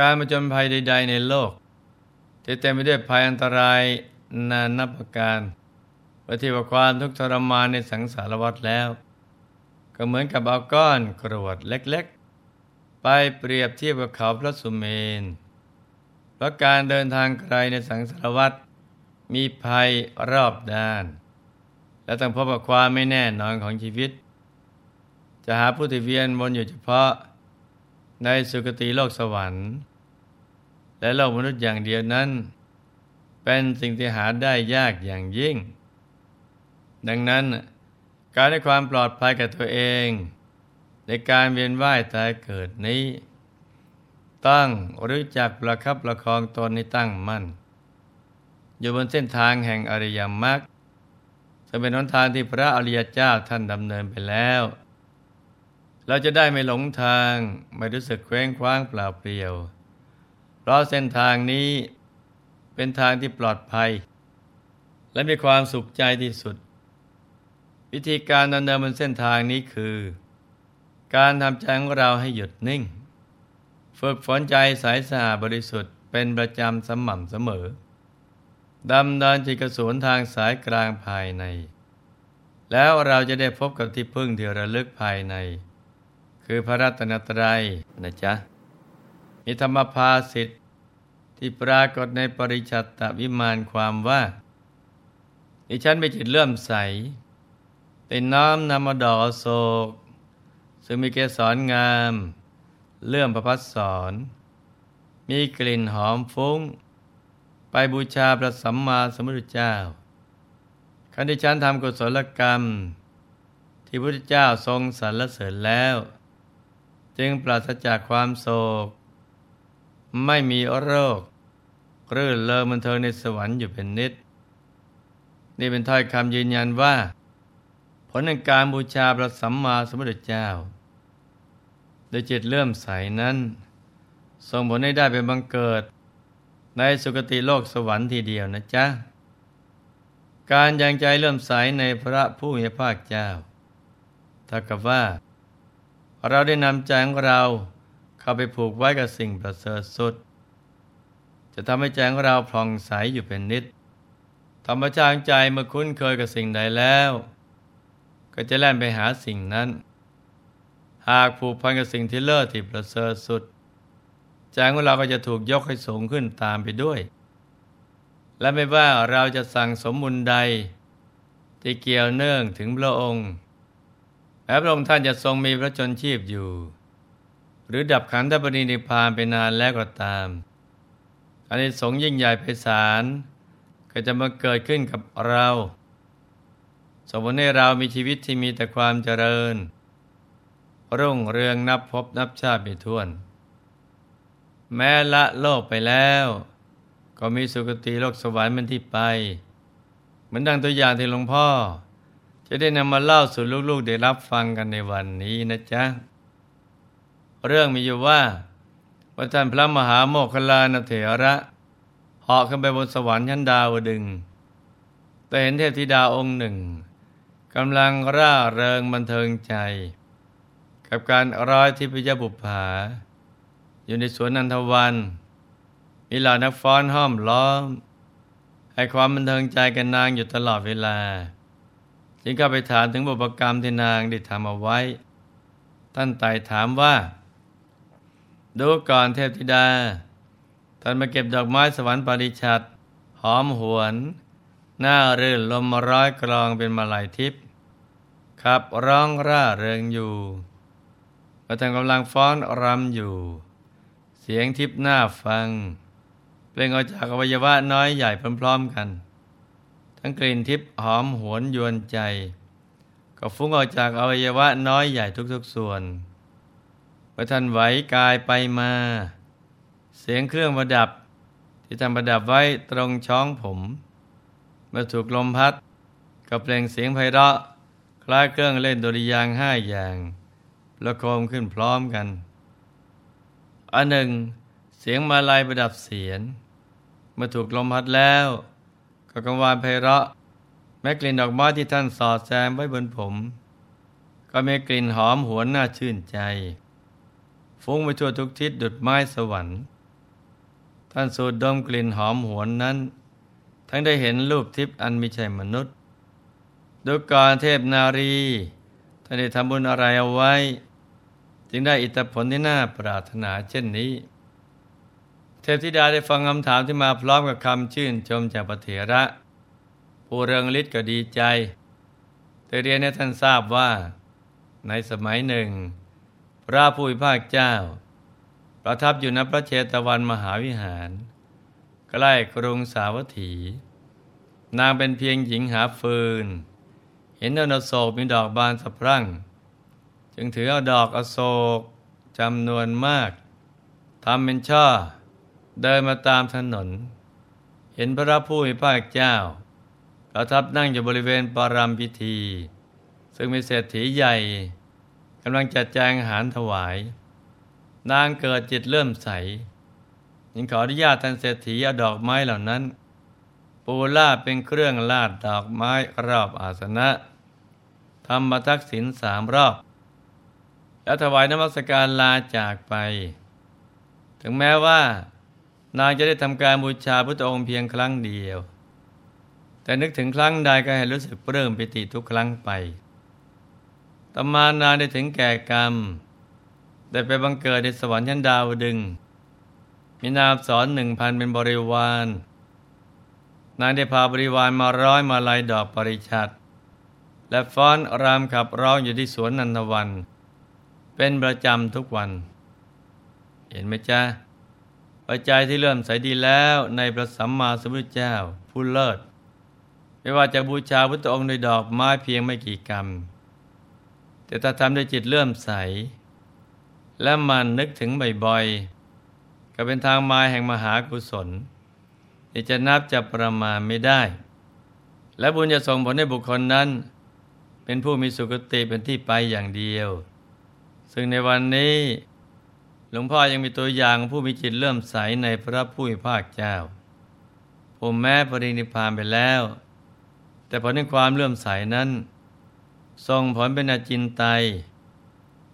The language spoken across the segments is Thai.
การมาจนภัยใด ๆ ในโลกที่เต็มไปด้วยภัยอันตรายนานับประการประทีว่าความทุกข์ทรมานในสังสารวัฏแล้ว ก็เหมือนกับเอาก้อนกรวดเล็กๆ ไปเปรียบเทียบกับเขาพระสุเมนเพราะการเดินทางไกลในสังสารวัฏมีภัยรอบด้าน และต้องพบกับความไม่แน่นอนของชีวิต จะหาผู้ที่เวียนวนอยู่เฉพาะในสุคติโลกสวรรค์ และโลกมนุษย์อย่างเดียวนั้น เป็นสิ่งที่หาได้ยากอย่างยิ่ง ดังนั้น การให้ความปลอดภัยกับตัวเอง ในการเวียนว่ายตายเกิดนี้ ต้องรู้จักประคับประคองตนให้ตั้งมั่น อยู่บนเส้นทางแห่งอริยมรรคจะเป็นหนทางที่พระอริยเจ้าท่านดำเนินไปแล้ว เราจะได้ไม่หลงทางไม่รู้สึกเคว้งคว้างเปล่าเปลี่ยว ราะเส้นทางนี้เป็นทางที่ปลอดภัย และมีความสุขใจที่สุด วิธีการดำเนินบนเส้นทางนี้คือ การทำใจของเราให้หยุดนิ่ง ฝึกฝนใจใสสะอาดบริสุทธิ์เป็นประจำสม่ำเสมอดำเนินจิตกระสุนทางสายกลางภายใน แล้วเราจะได้พบกับที่พึ่งที่ระลึกภายใน คือพระรัตนตรัยนะจ๊ะมีธรรมภาสิทธิ ที่ปรากฏในปริชัตตวิมานความว่าดิฉันไปจิตเลื่อมใสเป็นน้อมนำมาดอกโศก ซึ่งมีเกสรงาม เลื่อมประพัดสอนมีกลิ่นหอมฟุ้ง ไปบูชาพระสัมมาสัมพุทธเจ้าคันดิฉันทำกุศลกรรม ที่พระพุทธเจ้าทรงสรรเสริญแล้ว จึงปราศจากความโศก ไม่มีโรค รื่นเลอมันเธอในสวรรค์อยู่เป็นนิด นี่เป็นถ้อยคำยืนยันว่า ผลในการบูชาพระสัมมาสัมพุทธเจ้า โดยจิตเลื่อมใสนั้นส่งผลให้ได้เป็นบังเกิด ในสุคติโลกสวรรค์ทีเดียวนะจ๊ะ การยังใจเลื่อมใสในพระผู้มีพระเจ้าถ้ากับว่า เราได้นำใจของเราเข้าไปผูกไว้กับสิ่งประเสริฐสุด จะทำให้ใจของเราผ่องใสอยู่เป็นนิดธรรมชาติใจเมื่อคุ้นเคยกับสิ่งใดแล้ว ก็จะแล่นไปหาสิ่งนั้น หากผูกพันกับสิ่งที่เลิศที่ประเสริฐสุดใจของเราก็จะถูกยกให้สูงขึ้นตามไปด้วย และไม่ว่าเราจะสั่งสมบุญใด ที่เกี่ยวเนื่องถึงพระองค์แม้พระองค์ท่านจะทรงมีพระชนชีพอยู่ หรือดับขันธปรินิพานไปนานแล้วก็ตาม อันนี้สงยิ่งใหญ่ไพศาลก็จะมาเกิดขึ้นกับเราสมมติให้เรามีชีวิตที่มีแต่ความเจริญ รุ่งเรืองนับพบนับชาติไม่ถ้วน แม้ละโลกไปแล้ว ก็มีสุคติโลกสวรรค์เป็นที่ไป เหมือนดังตัวอย่างที่หลวงพ่อ จะได้นำมาเล่าสู่ลูกๆได้รับฟังกันในวันนี้นะจ๊ะ เรื่องมีอยู่ว่า ระท่าพระมหาโมคคลานเถระเหาะขึ้นไปบนสวรรค์ชั้นดาวดึงแต่เห็นเทพธิดาองค์หนึ่งกำลังร่าเริงบันเทิงใจ กับการร้อยทิพยบุปผา อยู่ในสวนนันทวัน มีเหล่านักฟ้อนห้อมล้อม ให้ความบันเทิงใจกันนางอยู่ตลอดเวลา จึงก็ไปถามถึงบุพกรรมที่นางได้ทำเอาไว้ ท่านไต่ถามว่า ดูก่อนเทพธิดาท่านมาเก็บดอกไม้สวรรค์ปริชัดหอมหวน หน้ารื่นลมมาร้อยกลองเป็นมาลายทิพย์ขับร้องร่าเริงอยู่ประทางกำลังฟ้อนรำอยู่ เสียงทิพย์หน้าฟังเปล่งออกจากอวัยวะน้อยใหญ่พร้อมๆกัน ทั้งกลิ่นทิพย์หอมหวนยวนใจ ก็ฟุ้งออกจากอวัยวะน้อยใหญ่ทุกๆส่วน พอท่านไหวกายไปมา เสียงเครื่องประดับ ที่ทำประดับไว้ตรงช้องผมเมื่อถูกลมพัดก็เปล่งเสียงไพเราะ คล้ายเครื่องเล่นดุริยางห้าอย่างประโคมขึ้นพร้อมกัน อันหนึ่ง เสียงมาลายประดับเสียงเมื่อถูกลมพัดแล้ว ก็กังวานไพเราะ แม้กลิ่นดอกไม้ที่ท่านสอดแซมไว้บนผม ก็มีกลิ่นหอมหวนน่าชื่นใจ ฟุ้งไปทั่วทุกทิศดุดไม้สวรรค์ ท่านสูดดมกลิ่นหอมหวนนั้น ทั้งได้เห็นรูปทิพย์อันม่ใช่มนุษย์ดูก่อนเทพนารี ท่านได้ทำบุญอะไรเอาไว้ จึงได้อิทธิผลที่น่าปรารถนาเช่นนี้ เทพธิดาได้ฟังคำถามที่มาพร้อมกับคำชื่นชมจากพระเถระผู้เริงฤทธิ์ก็ดีใจแต่เรียนให้ท่านทราบว่า ในสมัยหนึ่ง พระผู้พิพากเจ้า ประทับอยู่ณพระเชตวันมหาวิหาร ใกล้กรุงสาวัตถี นางเป็นเพียงหญิงหาฟืน เห็นอนโศกมีดอกบานสะพรั่ง จึงถือเอาดอกอโศกจำนวนมากทำเป็นช่อ เดินมาตามถนน เห็นพระผู้มีพระเจ้า ประทับนั่งอยู่บริเวณปารามพิธี ซึ่งมีเศรษฐีใหญ่ กำลังจัดแจงอาหารถวาย นางเกิดจิตเริ่มใสยังขออนุญาตท่านเศรษฐีเอาดอกไม้เหล่านั้น ปูลาดเป็นเครื่องลาดดอกไม้รอบอาสนะทำมาทักษิณสามรอบ แล้วถวายนมัสการลาจากไป ถึงแม้ว่านางจะได้ทำการบูชาพระองค์เพียงครั้งเดียว แต่นึกถึงครั้งใดก็ให้รู้สึกเริ่มปิติทุกครั้งไป ตมานานได้ถึงแก่กรรม ได้ไปบังเกิดในสวรรค์ชั้นดาวดึง มีนามสอนหนึ่งพันเป็นบริวาร นางได้พาบริวารมาร้อยมาลายดอกปริชัดและฟ้อนรามขับร้องอยู่ที่สวนนันทวัน เป็นประจำทุกวัน เห็นไหมจ๊ะปัจจัยที่เริ่มใสดีแล้วในพระสัมมาสัมพุทธเจ้าผู้เลิศ ไม่ว่าจะบูชาพระองค์ด้วยดอกไม้เพียงไม่กี่กรรม แต่ถ้าทำด้วยจิตเลื่อมใส และมันนึกถึงบ่อยๆ ก็เป็นทางมาแห่งมหากุศลที่จะนับจะประมาณไม่ได้ และบุญจะส่งผลให้บุคคลนั้น เป็นผู้มีสุคติเป็นที่ไปอย่างเดียว ซึ่งในวันนี้หลวงพ่อยังมีตัวอย่างผู้มีจิตเลื่อมใสในพระผู้มีภาคเจ้า ผมแม้ปรินิพานไปแล้ว แต่ผลในความเลื่อมใสนั้น ส่งผลเป็นอาจินไตย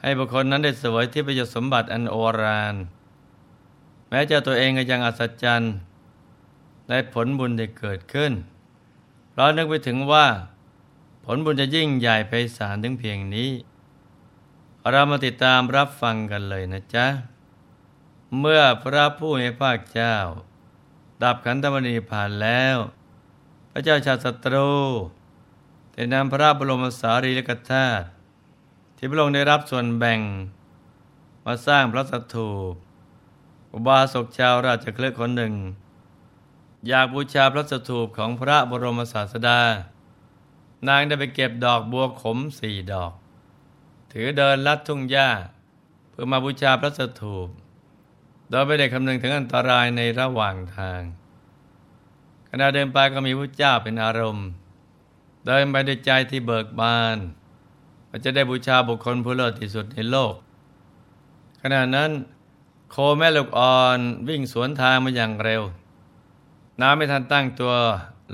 ให้บุคคลนั้นได้สวยที่ประโยชน์สมบัติอันโอรานแม้เจ้าตัวเองก็ยังอัศจรรย์ได้ผลบุญได้เกิดขึ้น เพราะนึกไปถึงว่า ผลบุญจะยิ่งใหญ่ไปสารถึงเพียงนี้ เรามาติดตามรับฟังกันเลยนะจ๊ะ เมื่อพระผู้มีพระเจ้า ดับขันธมณีผ่านแล้ว พระเจ้าชาติศัตรู ได้นำพระบรมสารีริกธาตุที่พระองค์ได้รับส่วนแบ่ง มาสร้างพระสถูปอุบาสกชาวราชเคลือคนหนึ่ง อยากบูชาพระสถูปของพระบรมศาสดา นางได้ไปเก็บดอกบัวขมสี่ดอก ถือเดินลัดทุ่งหญ้า เพื่อมาบูชาพระสถูป โดยไม่ได้คำนึงถึงอันตรายในระหว่างทางขณะเดินไปก็มีพระเจ้าเป็นอารมณ์ เดินไปด้วยใจที่เบิกบานเราจะได้บูชาบุคคลผู้เลิศที่สุดในโลก ขณะนั้นโคแม่ลูกอ่อนวิ่งสวนทางมาอย่างเร็ว น้ำไม่ทันตั้งตัว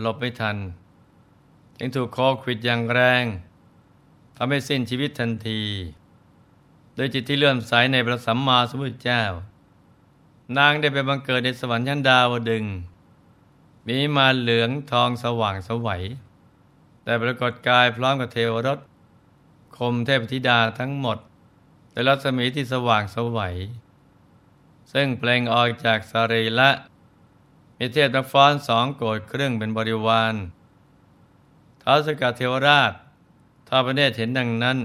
หลบไม่ทัน จึงถูกโคขิดอย่างแรงทำให้สิ้นชีวิตทันที โดยจิตที่เลื่อมใสในพระสัมมาสัมพุทธเจ้า นางได้ไปบังเกิดในสวรรค์ชั้นดาวดึง มีมาเหลืองทองสว่างสวัย แต่ปรากฏกายพร้อมกับเทวรถคมเทพธิดาทั้งหมดแต่รัศมีที่สว่างสวัย ซึ่งเปล่งออกจากสรีละมีเทพนักฟ้อนสองโกดเครื่องเป็นบริวารท้าสกัดเทวราชท้าพระเนตรเห็นดังนั้น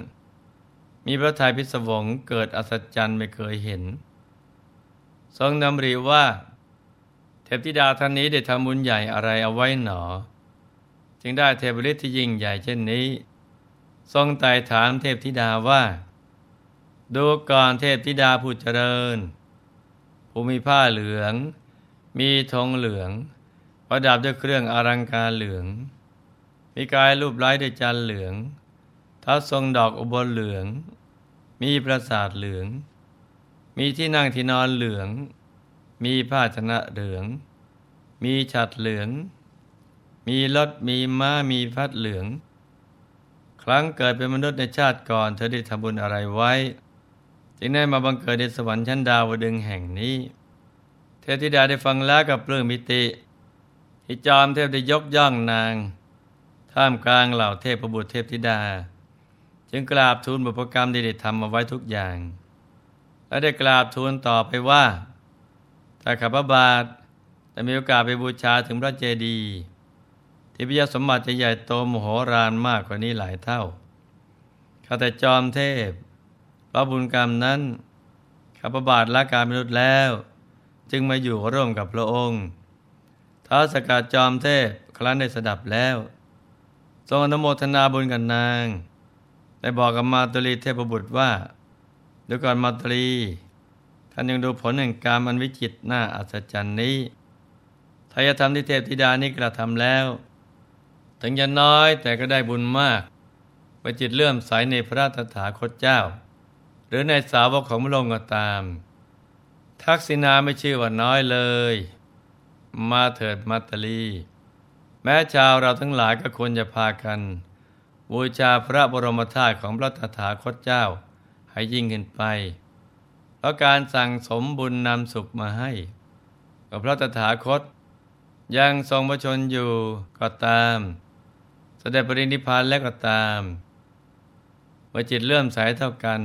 มีพระทัยพิศวงเกิดอัศจรรย์ไม่เคยเห็น ทรงนำรีว่า เทพธิดาท่านนี้ได้ทำบุญใหญ่อะไรเอาไว้หนอ จึงได้เทพฤทธิ์ที่ยิ่งใหญ่เช่นนี้ ทรงไต่ถามเทพธิดาว่า ดูก่อนเทพธิดาผู้เจริญ ผู้มีผ้าเหลือง มีธงเหลือง ประดับด้วยเครื่องอลังการเหลือง มีกายรูปไร้ด้วยจันเหลืองท้าทรงดอกอุบลเหลือง มีปราสาทเหลือง มีที่นั่งที่นอนเหลือง มีผ้าชนะเหลือง มีฉัดเหลือง มีรถมีม้ามีพัดเหลือง ครั้งเกิดเป็นมนุษย์ในชาติก่อน เธอได้ทำบุญอะไรไว้ จึงได้มาบังเกิดในสวรรค์ชั้นดาวดึงแห่งนี้ เทพธิดาได้ฟังแล้วกับเรื่องมิติ ที่จอมเทพได้ยกย่องนาง ท่ามกลางเหล่าเทพประบุตรเทพธิดา จึงกราบทูลบุพกรรมที่ได้ทำมาไว้ทุกอย่าง และได้กราบทูลต่อไปว่าถ้าข้าพระบาทแต่มีโอกาสไปบูชาถึงพระเจดีย์ ที่พิยสมบัติจะใหญ่โตมโหฬารมากกว่านี้หลายเท่าข้าแต่จอมเทพพระบุญกรรมนั้นข้าพระบาทละการมนุษย์แล้ว จึงมาอยู่ร่วมกับพระองค์ท้าสกัดจอมเทพครั้นได้สดับแล้ว ทรงอนโมทนาบุญกับนาง ได้บอกกับมาตุลีเทพบุตรว่าเดี๋ยวก่อนมาตุลีท่านยังดูผลแห่งการมันวิจิตน่าอัศจรรย์นี้ทายธรรมที่เทพธิดานี้กระทำแล้ว ถึงจะน้อยแต่ก็ได้บุญมากไปจิตเลื่อมใสในพระตถาคตเจ้า หรือในสาวกของพระองค์ก็ตาม ทักษิณาไม่ชื่อว่าน้อยเลย มาเถิดมัตตลี แม้ชาวเราทั้งหลายก็ควรจะพากันบูชาพระบรมธาตุของพระตถาคตเจ้า ให้ยิ่งขึ้นไป เพราะการสั่งสมบุญนำสุขมาให้กับพระตถาคต ยังทรงพระชนอยู่ก็ตาม สดงปรินิพานแล้วก็ตามเมื่อจิตเลื่อมใสเท่ากัน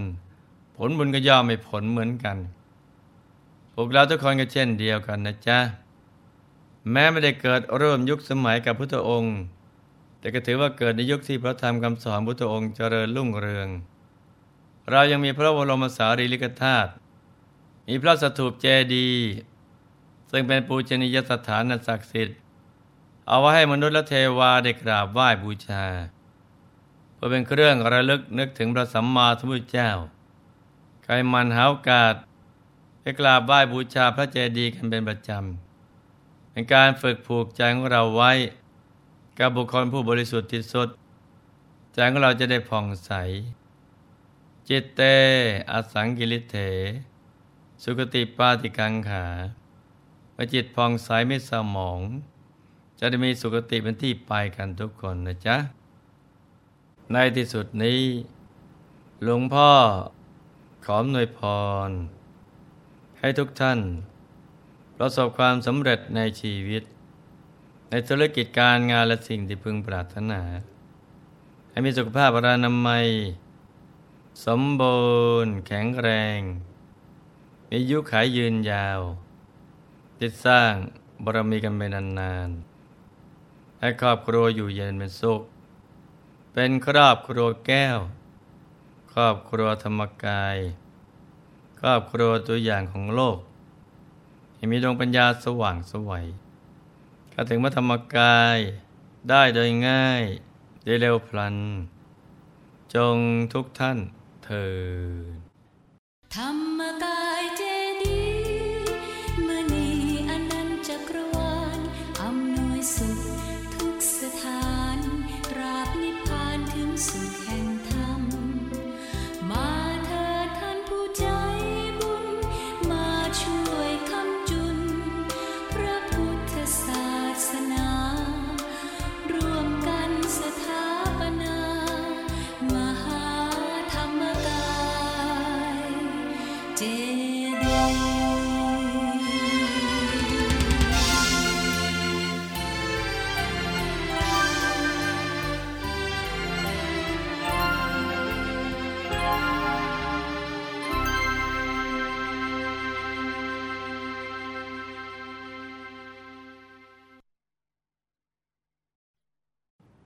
ผลบุญก็ย่อมไม่ผลเหมือนกัน พวกเราทุกคนก็เช่นเดียวกันนะจ๊ะ แม้ไม่ได้เกิดร่วมยุคสมัยกับพุทธองค์ แต่ก็ถือว่าเกิดในยุคที่พระธรรมคำสอนพุทธองค์เจริญรุ่งเรือง เรายังมีพระบรมสารีริกธาตุมีพระสถูปเจดีย์ซึ่งเป็นปูชนียสถานอันศักดิ์สิทธิ์ เอาไว้ให้มนุษย์และเทวาได้กราบไหว้บูชา เพื่อเป็นเครื่องระลึกนึกถึงพระสัมมาสัมพุทธเจ้า ใครมันหาโอกาสไปกราบไหว้บูชาพระเจดีย์กันเป็นประจำเป็นการฝึกผูกใจของเราไว้ กับบุคคลผู้บริสุทธิ์ที่สุดใจของเราจะได้ผ่องใส จิตเต อสังกิริเถ สุคติปาติกังขาเมื่อจิตผ่องใสไม่เศร้าหมอง จะได้มีสุคติเป็นที่ไปกันทุกคนนะจ๊ะ ในที่สุดนี้ หลวงพ่อขออำนวยพร ให้ทุกท่าน ประสบความสำเร็จในชีวิต ในธุรกิจการงานและสิ่งที่พึงปรารถนา ให้มีสุขภาพรานามัย สมบูรณ์แข็งแรง มีอายุขายยืนยาวติดสร้างบารมีกันไปนานๆ ให้ครอบครัวอยู่เย็นเป็นสุข เป็นครอบครัวแก้ว ครอบครัวธรรมกาย ครอบครัวตัวอย่างของโลกให้มีดวงปัญญาสว่างสวัยเข้าถึงมธรรมกายได้โดยง่ายได้เร็วพลัน จงทุกท่านเถิดธรรมกายเจา